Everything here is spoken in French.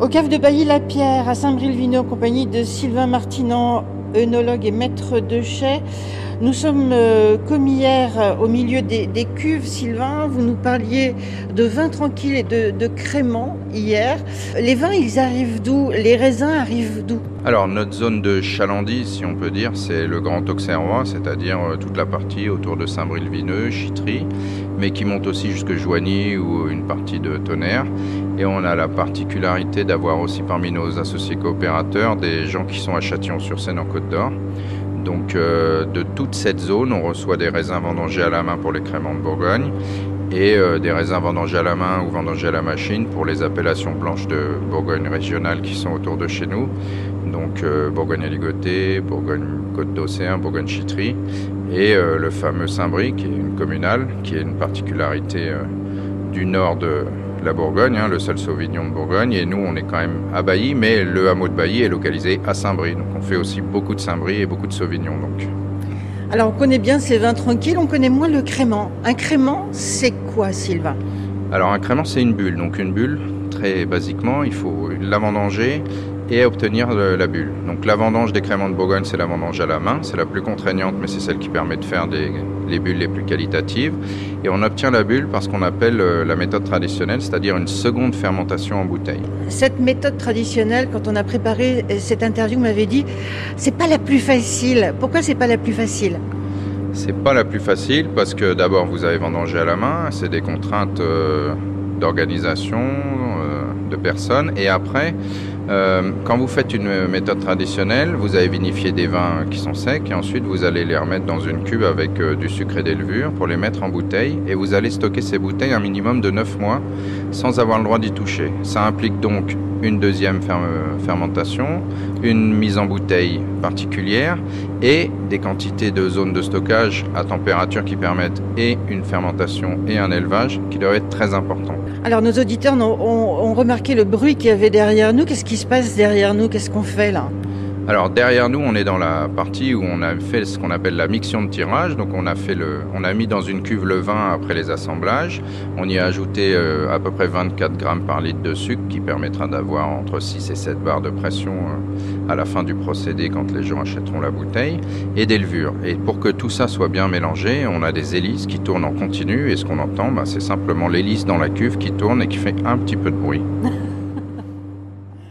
Au cave de Bailly-la-Pierre, à Saint-Bril-Vineux, en compagnie de Sylvain Martinan, œnologue et maître de chais. Nous sommes euh, comme hier euh, au milieu des, cuves. Sylvain, vous nous parliez de vin tranquille et de, de crément hier. Les vins, ils arrivent d'où? Les raisins arrivent d'où? Alors, notre zone de chalandise, si on peut dire, c'est le Grand Auxerrois, c'est-à-dire euh, toute la partie autour de Saint-Bril-Vineux, Chitry, mais qui monte aussi jusque Joigny ou une partie de Tonnerre. Et on a la particularité d'avoir aussi parmi nos associés coopérateurs des gens qui sont à Châtillon-sur-Seine en Côte d'Or. Donc euh, de toute cette zone, on reçoit des raisins vendangés à la main pour les créments de Bourgogne et euh, des raisins vendangés à la main ou vendangés à la machine pour les appellations blanches de Bourgogne régionale qui sont autour de chez nous. Donc euh, Bourgogne-Aligoté, Bourgogne-Côte d'Océan, Bourgogne-Chitry et euh, le fameux Saint-Brie qui est une communale, qui est une particularité du nord de la Bourgogne, hein, le seul Sauvignon de Bourgogne. Et nous, on est quand même à Bailly, mais le hameau de Bailly est localisé à Saint-Brie. Donc on fait aussi beaucoup de Saint-Brie et beaucoup de Sauvignon. Donc. Alors on connaît bien ces vins tranquilles, on connaît moins le crément. Un crément, c'est quoi, Sylvain? Alors un crément, c'est une bulle. Donc une bulle, très basiquement, il faut la vendanger et obtenir la bulle. Donc la vendange des créments de Bourgogne, c'est la vendange à la main, c'est la plus contraignante, mais c'est celle qui permet de faire des, les bulles les plus qualitatives. Et on obtient la bulle parce qu'on appelle euh, la méthode traditionnelle, c'est-à-dire une seconde fermentation en bouteille. Cette méthode traditionnelle, quand on a préparé cette interview, vous m'avez dit, c'est pas la plus facile. Pourquoi c'est pas la plus facile? C'est pas la plus facile parce que d'abord vous avez vendangé à la main, c'est des contraintes euh, d'organisation, euh, de personnes, et après euh, quand vous faites une méthode traditionnelle, vous avez vinifié des vins qui sont secs et ensuite vous allez les remettre dans une cuve avec euh, du sucre et des levures pour les mettre en bouteille et vous allez stocker ces bouteilles un minimum de 9 mois sans avoir le droit d'y toucher. Ça implique donc une deuxième fermentation, une mise en bouteille particulière et des quantités de zones de stockage à température qui permettent et une fermentation et un élevage qui doivent être très importants. Alors nos auditeurs ont remarqué le bruit qu'il y avait derrière nous. Qu'est-ce qui se passe derrière nous? Qu'est-ce qu'on fait là? Alors derrière nous, on est dans la partie où on a fait ce qu'on appelle la mixion de tirage. Donc on a fait le, on a mis dans une cuve le vin après les assemblages. On y a ajouté euh, à peu près 24 grammes par litre de sucre qui permettra d'avoir entre 6 et 7 barres de pression euh, à la fin du procédé quand les gens achèteront la bouteille et des levures. Et pour que tout ça soit bien mélangé, on a des hélices qui tournent en continu et ce qu'on entend, bah, c'est simplement l'hélice dans la cuve qui tourne et qui fait un petit peu de bruit.